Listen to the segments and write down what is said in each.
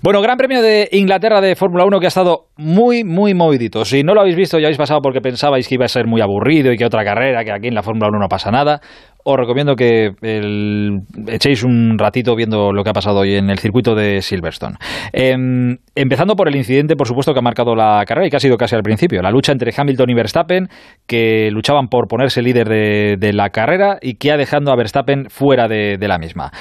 Bueno, Gran Premio de Inglaterra de Fórmula 1 que ha estado muy, muy movidito. Si no lo habéis visto, ya habéis pasado porque pensabais que iba a ser muy aburrido y que otra carrera, que aquí en la Fórmula 1 no pasa nada. Os recomiendo que echéis un ratito viendo lo que ha pasado hoy en el circuito de Silverstone. Em, empezando por el incidente, por supuesto, que ha marcado la carrera y que ha sido casi al principio. La lucha entre Hamilton y Verstappen, que luchaban por ponerse líder de, la carrera y que ha dejado a Verstappen fuera de la misma.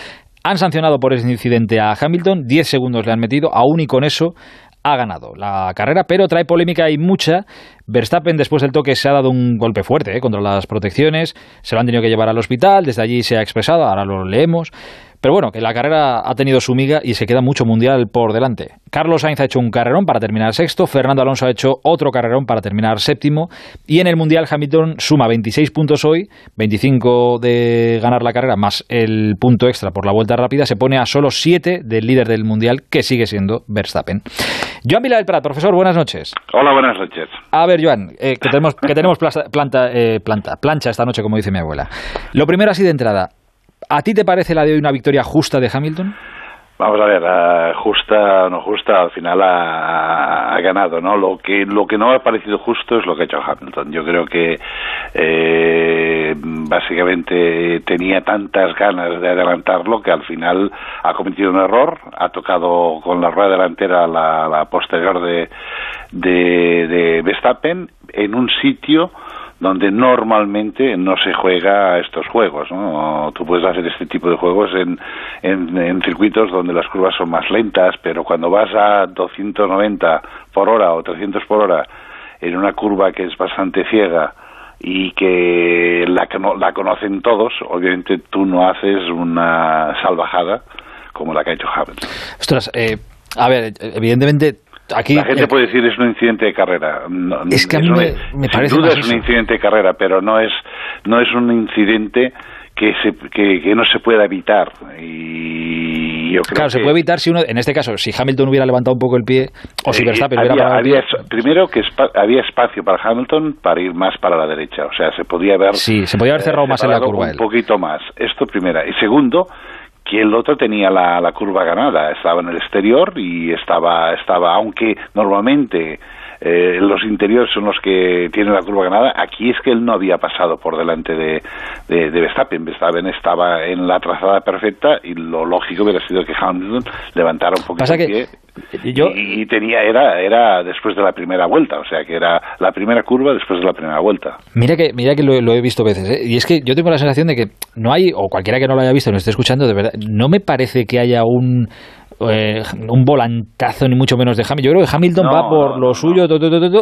Han sancionado por ese incidente a Hamilton, 10 segundos le han metido, aún y con eso ha ganado la carrera, pero trae polémica y mucha. Verstappen después del toque se ha dado un golpe fuerte eh, contra las protecciones, se lo han tenido que llevar al hospital, desde allí se ha expresado, ahora lo leemos. Pero bueno, que la carrera ha tenido su miga y se queda mucho mundial por delante. Carlos Sainz ha hecho un carrerón para terminar sexto, Fernando Alonso ha hecho otro carrerón para terminar séptimo y en el mundial Hamilton suma 26 puntos hoy, 25 de ganar la carrera más el punto extra por la vuelta rápida, se pone a solo 7 del líder del mundial que sigue siendo Verstappen. Joan Vila del Prat, profesor, buenas noches. Hola, buenas noches. A ver, Joan, eh, que tenemos, que tenemos planta, eh, planta, plancha esta noche, como dice mi abuela. Lo primero así de entrada, ¿A ti te parece la de hoy una victoria justa de Hamilton? Vamos a ver, uh, justa o no justa, al final ha, ganado, ¿no? Lo que lo que no ha parecido justo es lo que ha hecho Hamilton. Yo creo que eh, básicamente tenía tantas ganas de adelantarlo que al final ha cometido un error, ha tocado con la rueda delantera la, la posterior de, de, de Verstappen en un sitio donde normalmente no se juega estos juegos. ¿no? Tú puedes hacer este tipo de juegos en, en, circuitos donde las curvas son más lentas, pero cuando vas a 290 por hora o 300 por hora en una curva que es bastante ciega y que la, la conocen todos, obviamente tú no haces una salvajada como la que ha hecho Hamilton. Ostras, eh, a ver, evidentemente la gente puede decir es un incidente de carrera. es que a mí me, parece sin duda es un incidente de carrera, pero no es no es un incidente que, se, que, no se pueda evitar. Y yo creo claro, se puede evitar si uno, en este caso, si Hamilton hubiera levantado un poco el pie, o si eh, Verstappen hubiera parado el pie. Primero que había espacio para Hamilton para ir más para la derecha, o sea, se podía haber. Sí, se podía haber cerrado eh, más en la curva. Un poquito más. Esto primera. Y segundo, que el otro tenía la, curva ganada, estaba en el exterior y estaba, estaba aunque normalmente eh, los interiores son los que tienen la curva ganada. Aquí es que él no había pasado por delante de, de, de Verstappen. Verstappen estaba en la trazada perfecta y lo lógico hubiera sido que Hamilton levantara un poquito el pie. Y, tenía era era después de la primera vuelta, o sea que era la primera curva después de la primera vuelta. Mira que mira que lo, he visto veces, ¿eh? y es que yo tengo la sensación de que no hay o cualquiera que no lo haya visto, no esté escuchando, de verdad, no me parece que haya un eh, un volantazo ni mucho menos de Hamilton. Yo creo que Hamilton va por lo suyo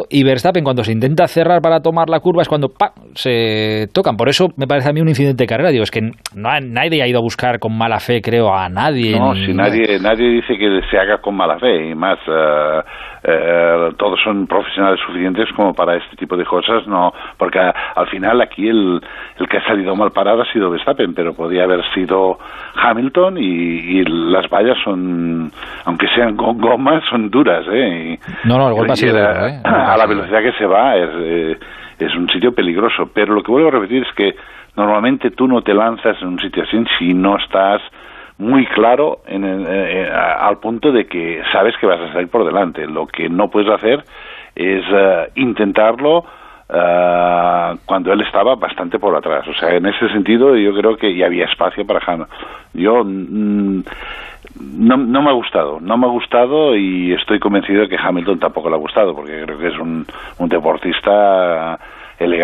y Verstappen cuando se intenta cerrar para tomar la curva es cuando se tocan. Por eso me parece a mí un incidente de carrera. Digo, es que no nadie ha ido a buscar con mala fe, creo, a nadie. No, si nadie, nadie dice que se haga con mala fe y más. Uh, eh, todos son profesionales suficientes como para este tipo de cosas, no, porque al final aquí el, el que ha salido mal parado ha sido Verstappen, pero podía haber sido Hamilton y, las vallas son, aunque sean con gomas, son duras, ¿eh? no, no, el golpe ha sido ¿eh? A la velocidad que se va es, eh, es un sitio peligroso, pero lo que vuelvo a repetir es que normalmente tú no te lanzas en un sitio así si no estás muy claro en eh, eh, al punto de que sabes que vas a salir por delante. Lo que no puedes hacer es eh, intentarlo cuando él estaba bastante por atrás. O sea, en ese sentido yo creo que ya había espacio para Hamilton. Yo mm, no, no me ha gustado, no me ha gustado y estoy convencido de que Hamilton tampoco le ha gustado, porque creo que es un, un deportista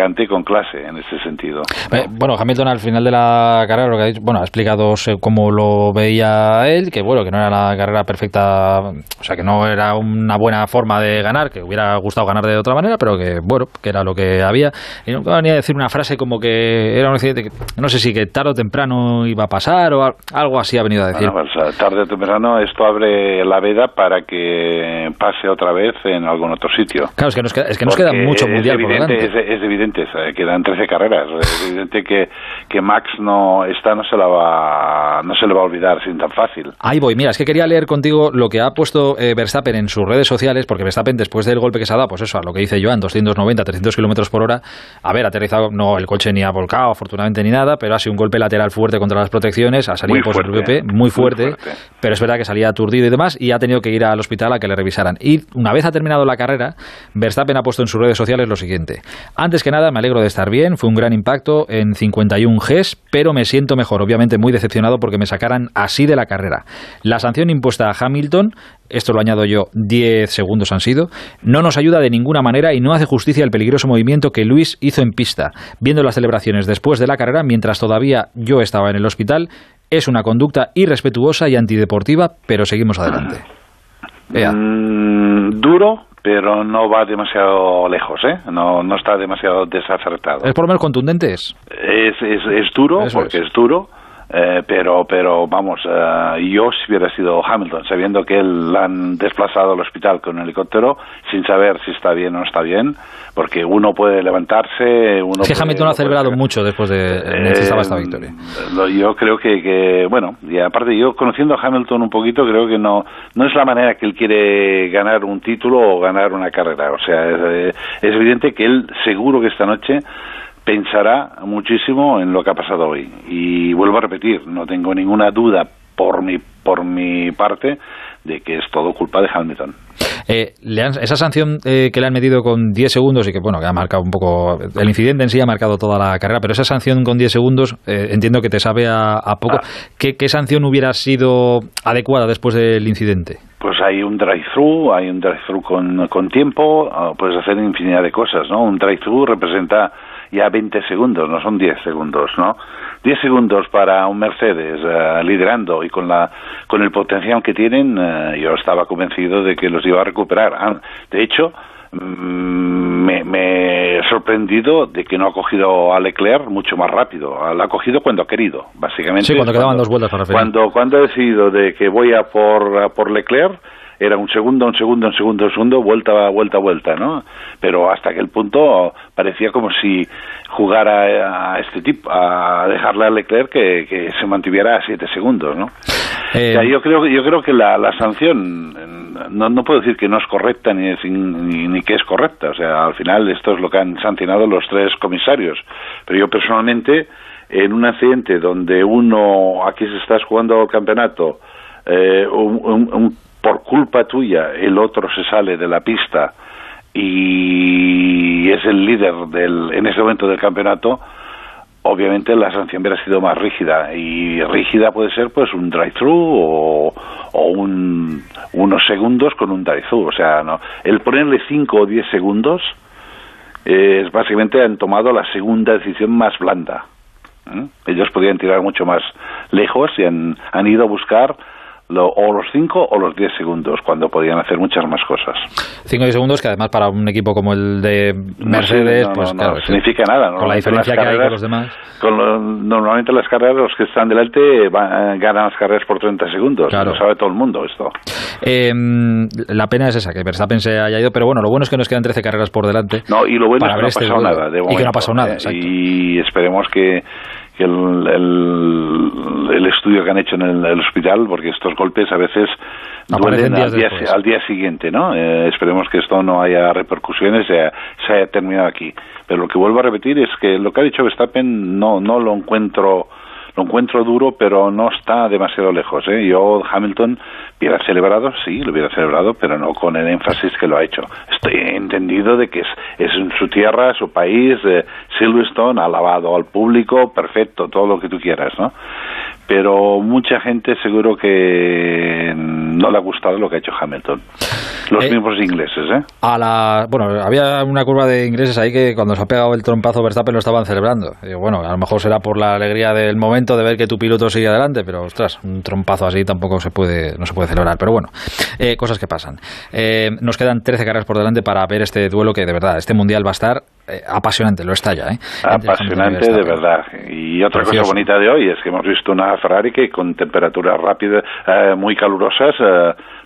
elegante y con clase en ese sentido. Eh, bueno, Hamilton al final de la carrera lo que ha dicho, bueno, ha explicado cómo lo veía él, que bueno, que no era la carrera perfecta, o sea, que no era una buena forma de ganar, que hubiera gustado ganar de otra manera, pero que bueno, que era lo que había. Y no venía a decir una frase como que era un accidente que no sé si que tarde o temprano iba a pasar o algo así ha venido a decir. Bueno, pues, tarde o temprano esto abre la veda para que pase otra vez en algún otro sitio. Claro, es que nos queda, es que nos queda mucho mundial por delante. Es, es evidente, quedan 13 carreras, es evidente que, que Max no esta no se la va no se le va a olvidar sin tan fácil. Ahí voy, mira, es que quería leer contigo lo que ha puesto eh, Verstappen en sus redes sociales, porque Verstappen después del golpe que se ha dado, pues eso, a lo que dice Joan, 290, 300 kilómetros por hora, a ver, aterrizado, no, el coche ni ha volcado, afortunadamente ni nada, pero ha sido un golpe lateral fuerte contra las protecciones, ha salido por el VP, muy fuerte, pero es verdad que salía aturdido y demás, y ha tenido que ir al hospital a que le revisaran. Y una vez ha terminado la carrera, Verstappen ha puesto en sus redes sociales lo siguiente. Antes que nada, me alegro de estar bien, fue un gran impacto en 51 Gs, pero me siento mejor, obviamente muy decepcionado porque me sacaran así de la carrera. La sanción impuesta a Hamilton, esto lo añado yo, 10 segundos han sido, no nos ayuda de ninguna manera y no hace justicia al peligroso movimiento que Luis hizo en pista. Viendo las celebraciones después de la carrera, mientras todavía yo estaba en el hospital, es una conducta irrespetuosa y antideportiva, pero seguimos adelante. Mm, duro, pero no va demasiado lejos, ¿eh? No, no está demasiado desacertado. ¿Es por lo menos contundente? Es, es, es, duro, porque es duro eh, pero, pero vamos, eh, yo si hubiera sido Hamilton, sabiendo que él la han desplazado al hospital con un helicóptero, sin saber si está bien o no está bien, porque uno puede levantarse. Uno es que Hamilton ha celebrado mucho después de necesitaba esta victoria. Eh, yo creo que, que, bueno, y aparte yo conociendo a Hamilton un poquito, creo que no, no es la manera que él quiere ganar un título o ganar una carrera. O sea, es evidente que él seguro que esta noche pensará muchísimo en lo que ha pasado hoy. Y vuelvo a repetir, no tengo ninguna duda por mi, por mi parte de que es todo culpa de Hamilton. Eh, esa sanción eh, que le han metido con 10 segundos y que bueno que ha marcado un poco el incidente en sí ha marcado toda la carrera pero esa sanción con 10 segundos eh, entiendo que te sabe a, poco ah. ¿Qué, sanción hubiera sido adecuada después del incidente? pues hay un drive-thru, hay un drive-thru con, con tiempo, ah, puedes hacer infinidad de cosas, ¿no? Un drive-thru representa ya 20 segundos, no son 10 segundos, ¿no? 10 segundos para un Mercedes eh, liderando y con, la, con el potencial que tienen, eh, yo estaba convencido de que los iba a recuperar. Ah, de hecho, mm, me, he sorprendido de que no ha cogido a Leclerc mucho más rápido. Lo ha cogido cuando ha querido, básicamente. Sí, cuando quedaban dos vueltas para Cuando, cuando ha decidido de que voy a por, por Leclerc, era un segundo, un segundo, un segundo, un segundo, vuelta, vuelta, vuelta, ¿no? Pero hasta aquel punto parecía como si jugara a este tipo, a dejarle a Leclerc que, que se mantuviera a siete segundos, ¿no? Eh, yo creo, yo creo que la, la sanción, no, no puedo decir que no es correcta ni, ni, ni que es correcta, o sea, al final esto es lo que han sancionado los tres comisarios, pero yo personalmente en un accidente donde uno aquí se está jugando el campeonato eh, un, un, por culpa tuya el otro se sale de la pista y es el líder del, en ese momento del campeonato, obviamente la sanción hubiera sido más rígida y rígida puede ser pues un drive-thru o, o un, unos segundos con un drive-thru, o sea, no, el ponerle 5 o 10 segundos es básicamente han tomado la segunda decisión más blanda. ¿eh? Ellos podían tirar mucho más lejos y han, han ido a buscar o los 5 o los 10 segundos, cuando podían hacer muchas más cosas. 5 o 10 segundos, que además para un equipo como el de Mercedes, no, pues claro, significa nada. Con la diferencia que hay con los demás. normalmente las carreras, los que están delante ganan las carreras por 30 segundos. Claro. Lo sabe todo el mundo esto. Em, la pena es esa, que Verstappen se haya ido, pero bueno, lo bueno es que nos quedan 13 carreras por delante. No, y lo bueno es que no ha este pasado nada. y que no ha pasado nada, ¿eh? Y esperemos que que el, el, estudio que han hecho en el, hospital, porque estos golpes a veces duelen al día, al día, siguiente, ¿no? Eh, esperemos que esto no haya repercusiones, se, se haya terminado aquí. Pero lo que vuelvo a repetir es que lo que ha dicho Verstappen no, no lo encuentro lo encuentro duro, pero no está demasiado lejos. ¿eh? Yo, Hamilton, hubiera celebrado, sí, lo hubiera celebrado, pero no con el énfasis que lo ha hecho. Estoy entendido de que es, es en su tierra, su país, eh, Silverstone, alabado al público, perfecto, todo lo que tú quieras, ¿no? Pero mucha gente seguro que no le ha gustado lo que ha hecho Hamilton. Los eh, mismos ingleses, ¿eh? A la, bueno, había una curva de ingleses ahí que cuando se ha pegado el trompazo Verstappen lo estaban celebrando. bueno, a lo mejor será por la alegría del momento de ver que tu piloto sigue adelante, pero ostras, un trompazo así tampoco se puede, no se puede celebrar. Pero bueno, eh, cosas que pasan. Eh, nos quedan 13 carreras por delante para ver este duelo que de verdad, este mundial va a estar apasionante, lo está ya. ¿eh? Apasionante de verdad. Y otra cosa bonita de hoy es que hemos visto una Ferrari que con temperaturas rápidas, muy calurosas,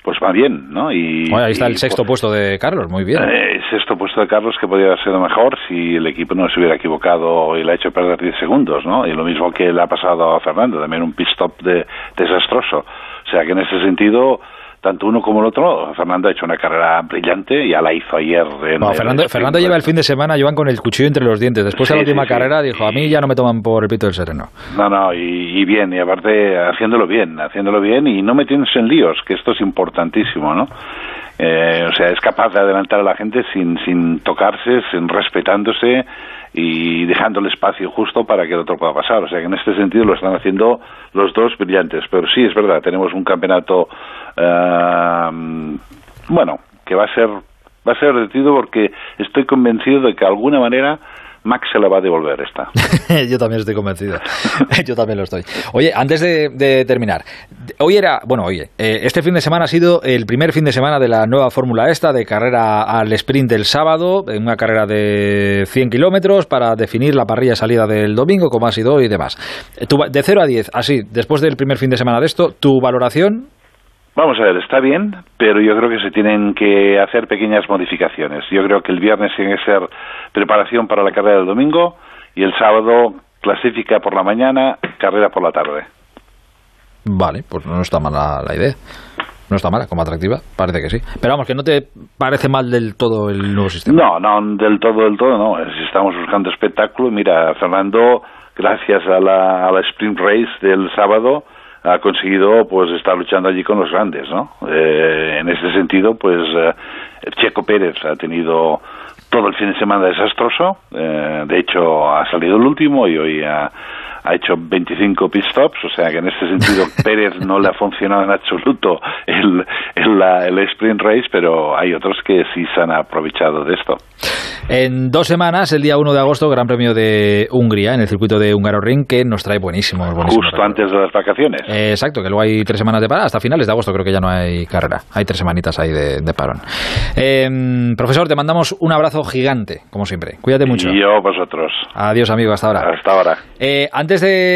pues va bien, ¿no? Y, ahí está el sexto puesto de Carlos, muy bien. El sexto puesto de Carlos que podría haber sido mejor si el equipo no se hubiera equivocado y le ha hecho perder 10 segundos, ¿no? Y lo mismo que le ha pasado a Fernando, también un pit stop de, desastroso. O sea que en ese sentido tanto uno como el otro. Fernando ha hecho una carrera brillante, ya la hizo ayer. Fernando, Fernando lleva el fin de semana, Joan, con el cuchillo entre los dientes. Después de la última carrera dijo, a mí ya no me toman por el pito del sereno. No, no, y, bien, y aparte haciéndolo bien, haciéndolo bien y no metiéndose en líos, que esto es importantísimo, ¿no? Eh, o sea, es capaz de adelantar a la gente sin, sin tocarse, sin respetándose y dejando el espacio justo para que el otro pueda pasar. O sea que en este sentido lo están haciendo los dos brillantes. Pero sí, es verdad, tenemos un campeonato, eh, bueno, que va a ser va a ser porque estoy convencido de que de alguna manera Max se la va a devolver esta. Yo también estoy convencido. Yo también lo estoy. Oye, antes de, terminar, hoy era, bueno, oye, eh, este fin de semana ha sido el primer fin de semana de la nueva fórmula esta de carrera al sprint del sábado, una carrera de 100 kilómetros para definir la parrilla salida del domingo, como ha sido hoy y demás. Eh, de 0 a 10, así, después del primer fin de semana de esto, ¿tu valoración? Vamos a ver, está bien, pero yo creo que se tienen que hacer pequeñas modificaciones. Yo creo que el viernes tiene que ser preparación para la carrera del domingo y el sábado clasifica por la mañana, carrera por la tarde. Vale, pues no está mala la idea. No está mala como atractiva, parece que sí. Pero vamos, que no te parece mal del todo el nuevo sistema. No, no, del todo, del todo no. Si estamos buscando espectáculo, mira, Fernando, gracias a la, a la sprint race del sábado, ha conseguido pues estar luchando allí con los grandes, ¿no? Eh, en ese sentido, pues eh, Checo Pérez ha tenido todo el fin de semana desastroso, eh, de hecho ha salido el último y hoy ha, ha hecho 25 pit stops, o sea que en este sentido Pérez no le ha funcionado en absoluto el, el, el, sprint race, pero hay otros que sí se han aprovechado de esto. En dos semanas, el día 1 de agosto, Gran Premio de Hungría, en el circuito de Hungaroring, que nos trae buenísimo. Justo antes de las vacaciones. exacto, que luego hay tres semanas de parón, hasta finales de agosto creo que ya no hay carrera, hay tres semanitas ahí de, parón. Em, profesor, te mandamos un abrazo gigante, como siempre. Cuídate mucho. Y yo vosotros. Adiós, amigo, hasta ahora. Hasta ahora. Eh, antes de